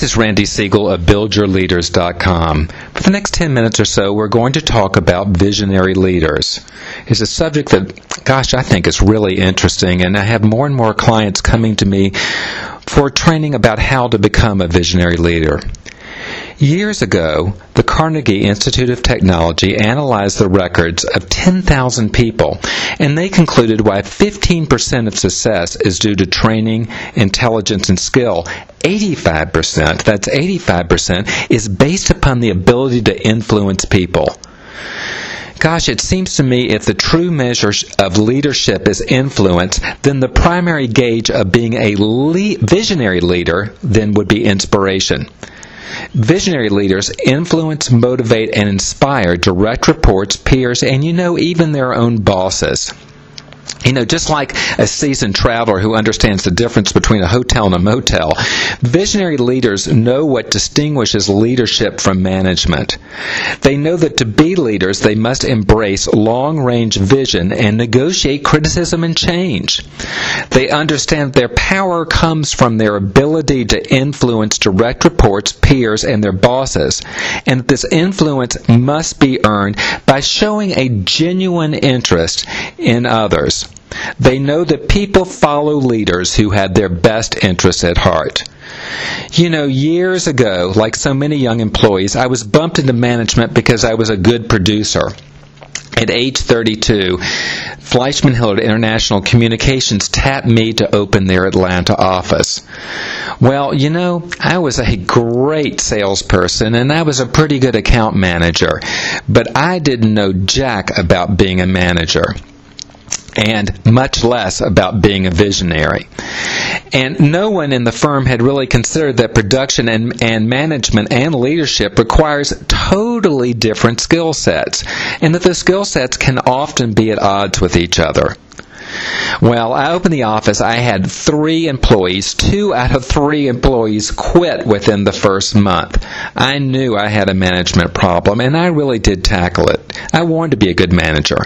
This is Randy Siegel of BuildYourLeaders.com. For the next 10 minutes or so, we're going to talk about visionary leaders. It's a subject that, gosh, I think is really interesting, and I have more and more clients coming to me for training about how to become a visionary leader. Years ago, the Carnegie Institute of Technology analyzed the records of 10,000 people, and they concluded why 15% of success is due to training, intelligence, and skill. 85%, that's 85%, is based upon the ability to influence people. Gosh, it seems to me if the true measure of leadership is influence, then the primary gauge of being a le- visionary leader then would be inspiration. Visionary leaders influence, motivate, and inspire direct reports, peers, and you know, even their own bosses. You know, just like a seasoned traveler who understands the difference between a hotel and a motel, visionary leaders know what distinguishes leadership from management. They know that to be leaders, they must embrace long range vision and negotiate criticism and change. They understand their power comes from their ability to influence direct reports, peers, and their bosses, and this influence must be earned by showing a genuine interest in others. They know that people follow leaders who had their best interests at heart. You know, years ago, like so many young employees, I was bumped into management because I was a good producer. At age 32, Fleishman Hillard International Communications tapped me to open their Atlanta office. Well, you know, I was a great salesperson and I was a pretty good account manager, but I didn't know jack about being a manager and much less about being a visionary. And no one in the firm had really considered that production and, and management and leadership requires totally different skill sets, and that the skill sets can often be at odds with each other. Well, I opened the office. I had three employees. Two out of three employees quit within the first month. I knew I had a management problem, and I really did tackle it. I wanted to be a good manager.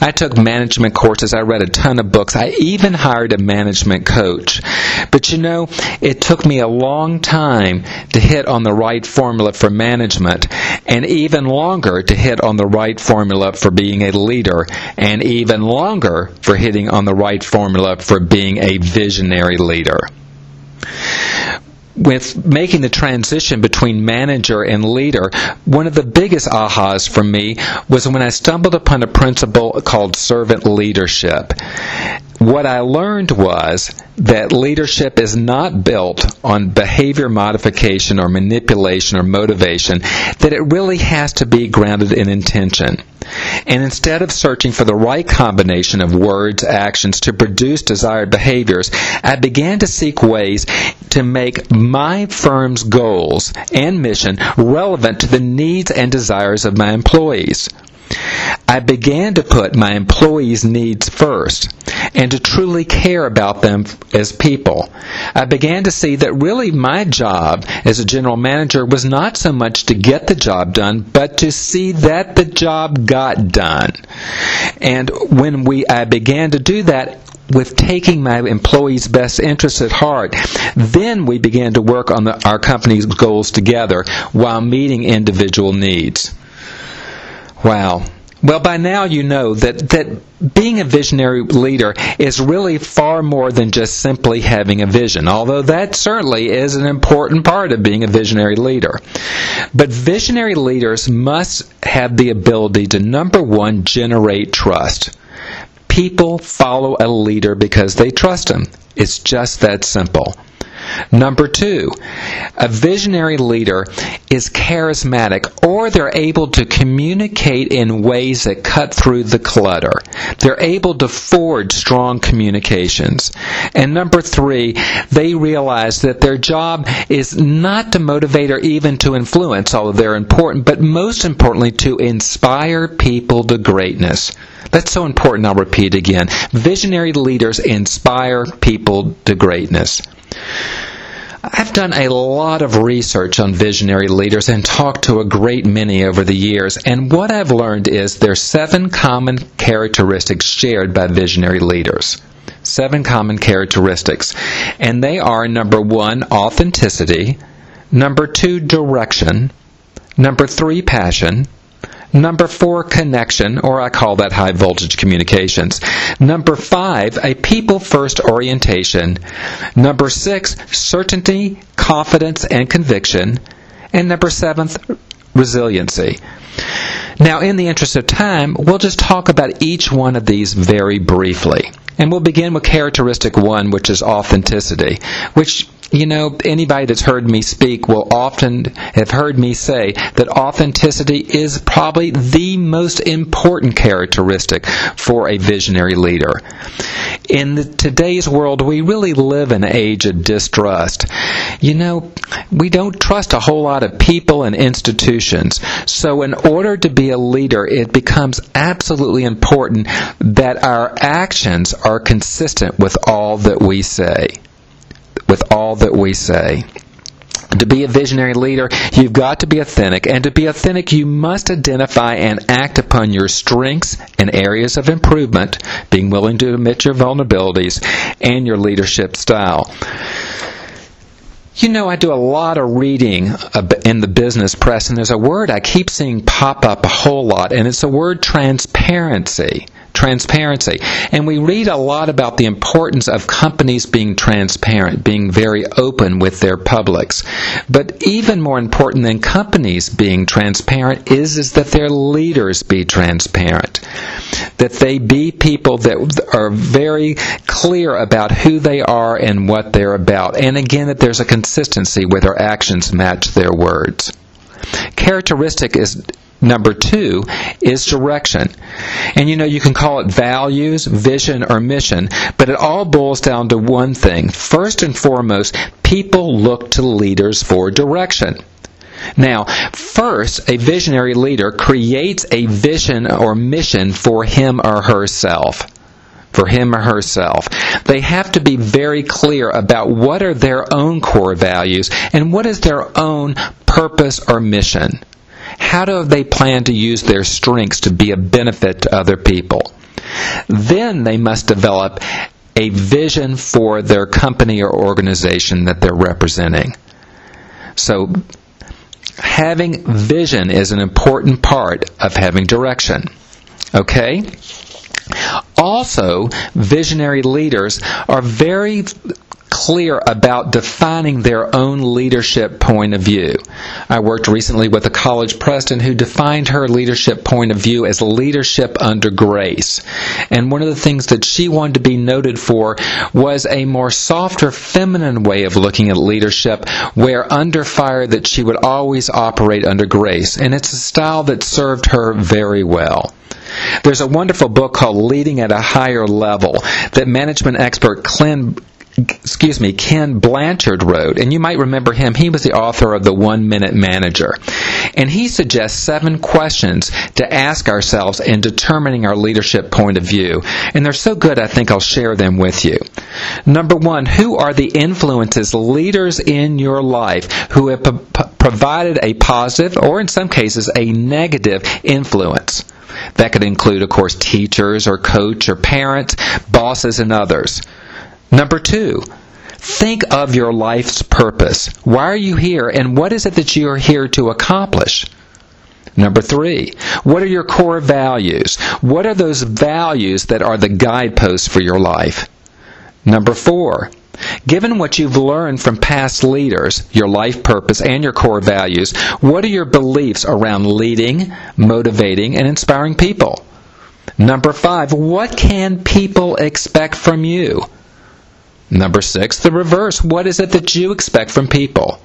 I took management courses. I read a ton of books. I even hired a management coach. But you know, it took me a long time to hit on the right formula for management, and even longer to hit on the right formula for being a leader, and even longer for hitting on the right formula for being a visionary leader with making the transition between manager and leader, one of the biggest ahas for me was when I stumbled upon a principle called servant leadership. What I learned was that leadership is not built on behavior modification or manipulation or motivation, that it really has to be grounded in intention. And instead of searching for the right combination of words, actions to produce desired behaviors, I began to seek ways to make my firm's goals and mission relevant to the needs and desires of my employees. I began to put my employees' needs first and to truly care about them as people. I began to see that really my job as a general manager was not so much to get the job done, but to see that the job got done. And when we I began to do that, with taking my employees' best interests at heart, then we began to work on the, our company's goals together while meeting individual needs. Wow. Well, by now you know that, that being a visionary leader is really far more than just simply having a vision, although that certainly is an important part of being a visionary leader. But visionary leaders must have the ability to, number one, generate trust. People follow a leader because they trust him. It's just that simple. Number two, a visionary leader is charismatic or they're able to communicate in ways that cut through the clutter. They're able to forge strong communications. And number three, they realize that their job is not to motivate or even to influence, although they're important, but most importantly to inspire people to greatness. That's so important, I'll repeat again. Visionary leaders inspire people to greatness. I've done a lot of research on visionary leaders and talked to a great many over the years, and what I've learned is there's seven common characteristics shared by visionary leaders. Seven common characteristics. And they are number one, authenticity, Number two, direction. Number three, passion. Number four, connection, or I call that high voltage communications. Number five, a people first orientation. Number six, certainty, confidence, and conviction. And number seventh, resiliency. Now, in the interest of time, we'll just talk about each one of these very briefly. And we'll begin with characteristic one, which is authenticity, which you know, anybody that's heard me speak will often have heard me say that authenticity is probably the most important characteristic for a visionary leader. In the, today's world, we really live in an age of distrust. You know, we don't trust a whole lot of people and institutions. So, in order to be a leader, it becomes absolutely important that our actions are consistent with all that we say with all that we say. To be a visionary leader, you've got to be authentic. And to be authentic, you must identify and act upon your strengths and areas of improvement, being willing to admit your vulnerabilities, and your leadership style. You know, I do a lot of reading in the business press, and there's a word I keep seeing pop up a whole lot, and it's the word transparency transparency. And we read a lot about the importance of companies being transparent, being very open with their publics. But even more important than companies being transparent is, is that their leaders be transparent. That they be people that are very clear about who they are and what they're about. And again, that there's a consistency where their actions match their words. Characteristic is Number two is direction. And you know, you can call it values, vision, or mission, but it all boils down to one thing. First and foremost, people look to leaders for direction. Now, first, a visionary leader creates a vision or mission for him or herself for him or herself. They have to be very clear about what are their own core values and what is their own purpose or mission. How do they plan to use their strengths to be a benefit to other people? Then they must develop a vision for their company or organization that they're representing. So, having vision is an important part of having direction. Okay? Also, visionary leaders are very clear about defining their own leadership point of view. I worked recently with a college president who defined her leadership point of view as leadership under grace. And one of the things that she wanted to be noted for was a more softer, feminine way of looking at leadership, where under fire that she would always operate under grace. And it's a style that served her very well. There's a wonderful book called Leading at a Higher Level that management expert Clint excuse me, Ken Blanchard wrote, and you might remember him. He was the author of The One Minute Manager. And he suggests seven questions to ask ourselves in determining our leadership point of view. And they're so good, I think I'll share them with you. Number one, who are the influences, leaders in your life who have p- provided a positive, or in some cases, a negative influence? That could include, of course, teachers or coach or parents, bosses, and others. Number two, think of your life's purpose. Why are you here, and what is it that you are here to accomplish? Number three, what are your core values? What are those values that are the guideposts for your life? Number four, given what you've learned from past leaders, your life purpose, and your core values, what are your beliefs around leading, motivating, and inspiring people? Number five, what can people expect from you? Number six, the reverse. What is it that you expect from people?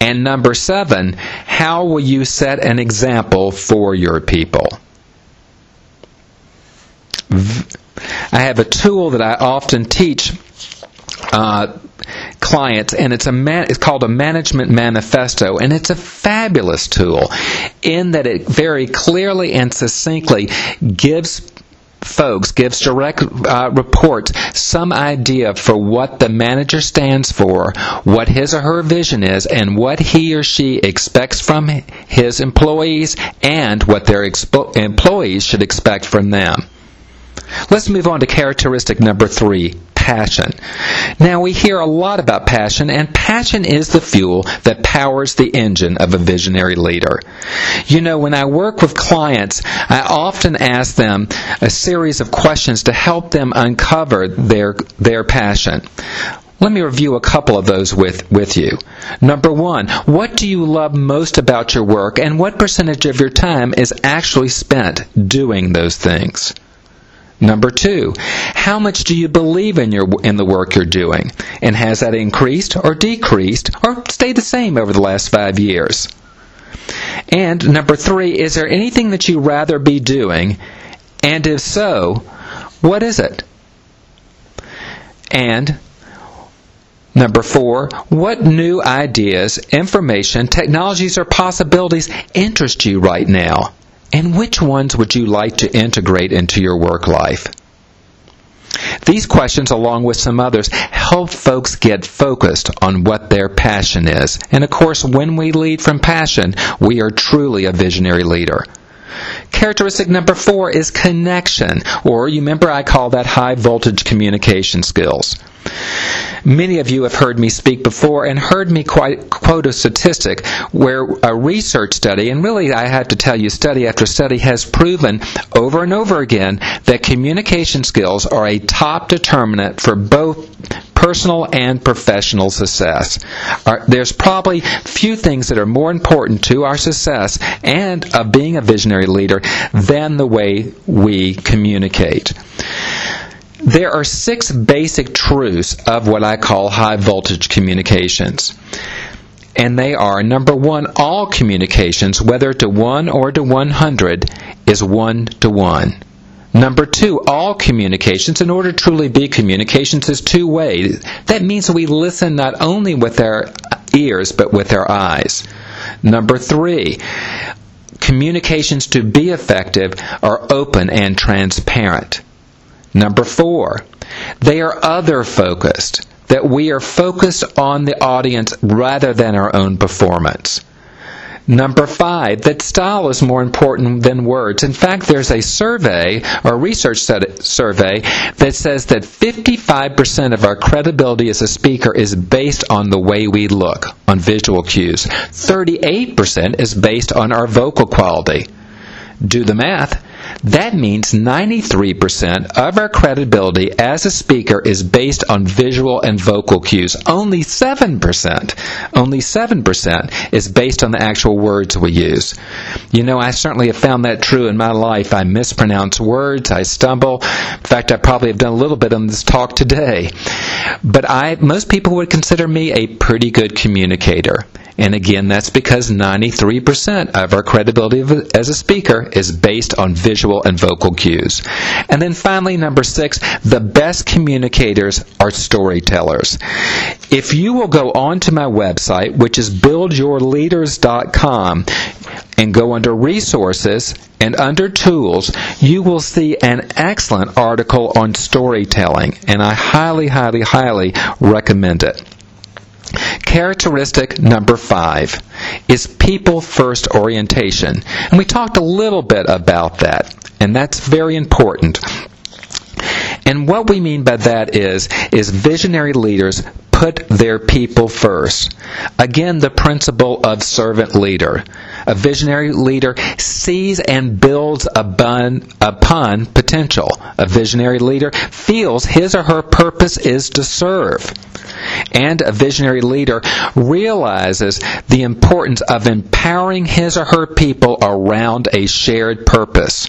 And number seven, how will you set an example for your people? I have a tool that I often teach uh, clients, and it's a man, it's called a management manifesto, and it's a fabulous tool in that it very clearly and succinctly gives folks gives direct uh, reports some idea for what the manager stands for, what his or her vision is, and what he or she expects from his employees and what their expo- employees should expect from them. Let's move on to characteristic number three passion. Now, we hear a lot about passion, and passion is the fuel that powers the engine of a visionary leader. You know, when I work with clients, I often ask them a series of questions to help them uncover their, their passion. Let me review a couple of those with, with you. Number one, what do you love most about your work and what percentage of your time is actually spent doing those things? Number two, how much do you believe in your in the work you're doing? And has that increased or decreased or stayed the same over the last five years? And number three, is there anything that you rather be doing? And if so, what is it? And Number four, what new ideas, information, technologies, or possibilities interest you right now? And which ones would you like to integrate into your work life? These questions, along with some others, help folks get focused on what their passion is. And of course, when we lead from passion, we are truly a visionary leader. Characteristic number four is connection, or you remember I call that high voltage communication skills. Many of you have heard me speak before and heard me quite, quote a statistic where a research study, and really I have to tell you, study after study has proven over and over again that communication skills are a top determinant for both personal and professional success. There's probably few things that are more important to our success and of being a visionary leader than the way we communicate. There are six basic truths of what I call high voltage communications. And they are number one, all communications, whether to 1 or to 100, is 1 to 1. Number two, all communications, in order to truly be communications, is two way. That means we listen not only with our ears, but with our eyes. Number three, communications to be effective are open and transparent. Number four, they are other focused, that we are focused on the audience rather than our own performance. Number five, that style is more important than words. In fact, there's a survey or research survey that says that 55% of our credibility as a speaker is based on the way we look, on visual cues. 38% is based on our vocal quality. Do the math. That means 93% of our credibility as a speaker is based on visual and vocal cues. Only 7%, only 7% is based on the actual words we use. You know, I certainly have found that true in my life. I mispronounce words, I stumble. In fact, I probably have done a little bit on this talk today. But I most people would consider me a pretty good communicator. And again, that's because 93% of our credibility as a speaker is based on visual and vocal cues. And then finally, number six, the best communicators are storytellers. If you will go onto my website, which is buildyourleaders.com, and go under resources and under tools, you will see an excellent article on storytelling, and I highly, highly, highly recommend it. Characteristic number five is people first orientation. And we talked a little bit about that, and that's very important. And what we mean by that is, is visionary leaders put their people first. Again, the principle of servant leader. A visionary leader sees and builds upon, upon potential. A visionary leader feels his or her purpose is to serve and a visionary leader realizes the importance of empowering his or her people around a shared purpose.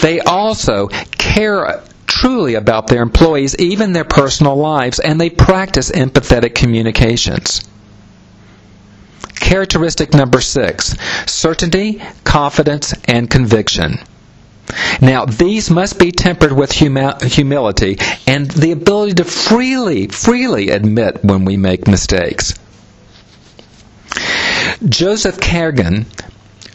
They also care truly about their employees, even their personal lives, and they practice empathetic communications. Characteristic number six certainty, confidence, and conviction. Now, these must be tempered with humi- humility and the ability to freely, freely admit when we make mistakes. Joseph Kagan,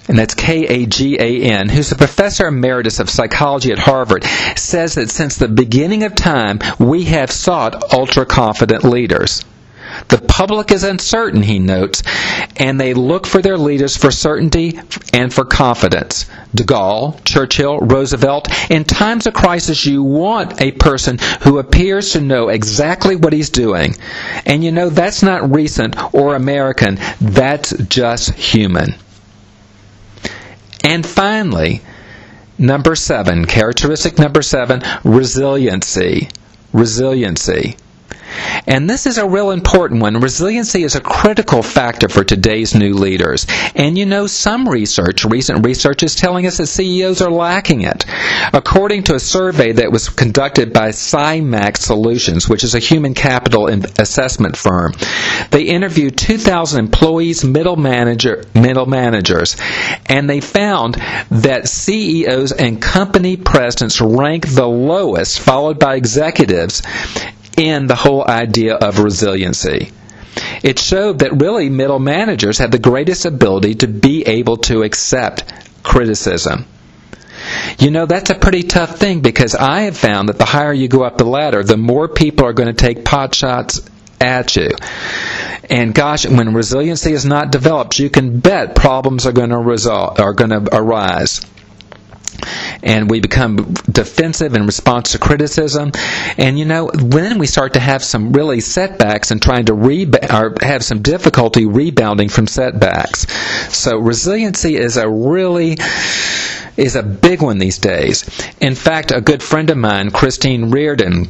and that's K A G A N, who's a professor emeritus of psychology at Harvard, says that since the beginning of time, we have sought ultra confident leaders. The public is uncertain, he notes, and they look for their leaders for certainty and for confidence. De Gaulle, Churchill, Roosevelt, in times of crisis, you want a person who appears to know exactly what he's doing. And you know, that's not recent or American, that's just human. And finally, number seven, characteristic number seven, resiliency. Resiliency. And this is a real important one. Resiliency is a critical factor for today's new leaders. And you know, some research, recent research, is telling us that CEOs are lacking it. According to a survey that was conducted by CyMax Solutions, which is a human capital assessment firm, they interviewed 2,000 employees, middle, manager, middle managers, and they found that CEOs and company presidents rank the lowest, followed by executives in the whole idea of resiliency. It showed that really middle managers had the greatest ability to be able to accept criticism. You know, that's a pretty tough thing because I have found that the higher you go up the ladder, the more people are going to take pot shots at you. And gosh, when resiliency is not developed, you can bet problems are going to result, are going to arise and we become defensive in response to criticism. And you know, then we start to have some really setbacks and trying to rebound or have some difficulty rebounding from setbacks. So resiliency is a really is a big one these days. In fact, a good friend of mine, Christine Reardon,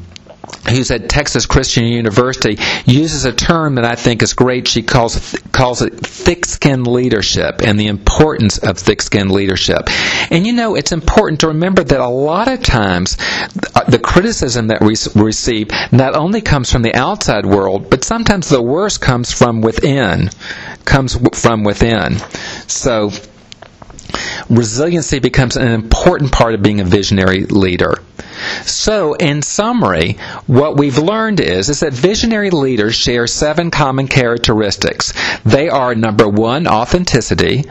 who's at Texas Christian University, uses a term that I think is great. She calls calls it thick-skinned leadership and the importance of thick-skinned leadership. And you know, it's important to remember that a lot of times uh, the criticism that we receive not only comes from the outside world, but sometimes the worst comes from within. Comes from within. So resiliency becomes an important part of being a visionary leader. So, in summary, what we've learned is, is that visionary leaders share seven common characteristics. They are number one, authenticity.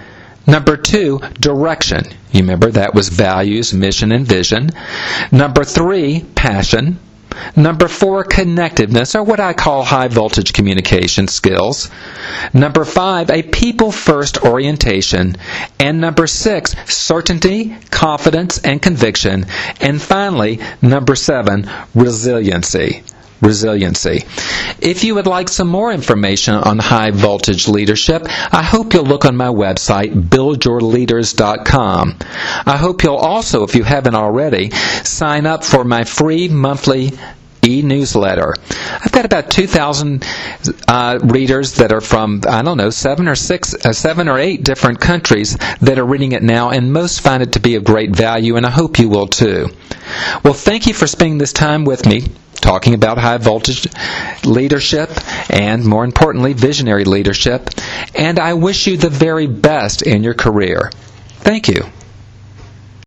Number two, direction. You remember that was values, mission, and vision. Number three, passion. Number four, connectiveness, or what I call high voltage communication skills. Number five, a people first orientation. And number six, certainty, confidence, and conviction. And finally, number seven, resiliency resiliency. If you would like some more information on high voltage leadership, I hope you'll look on my website, buildyourleaders.com. I hope you'll also, if you haven't already, sign up for my free monthly e-newsletter. I've got about 2,000 uh, readers that are from I don't know seven or six, uh, seven or eight different countries that are reading it now, and most find it to be of great value, and I hope you will too. Well, thank you for spending this time with me talking about high voltage leadership and, more importantly, visionary leadership. And I wish you the very best in your career. Thank you.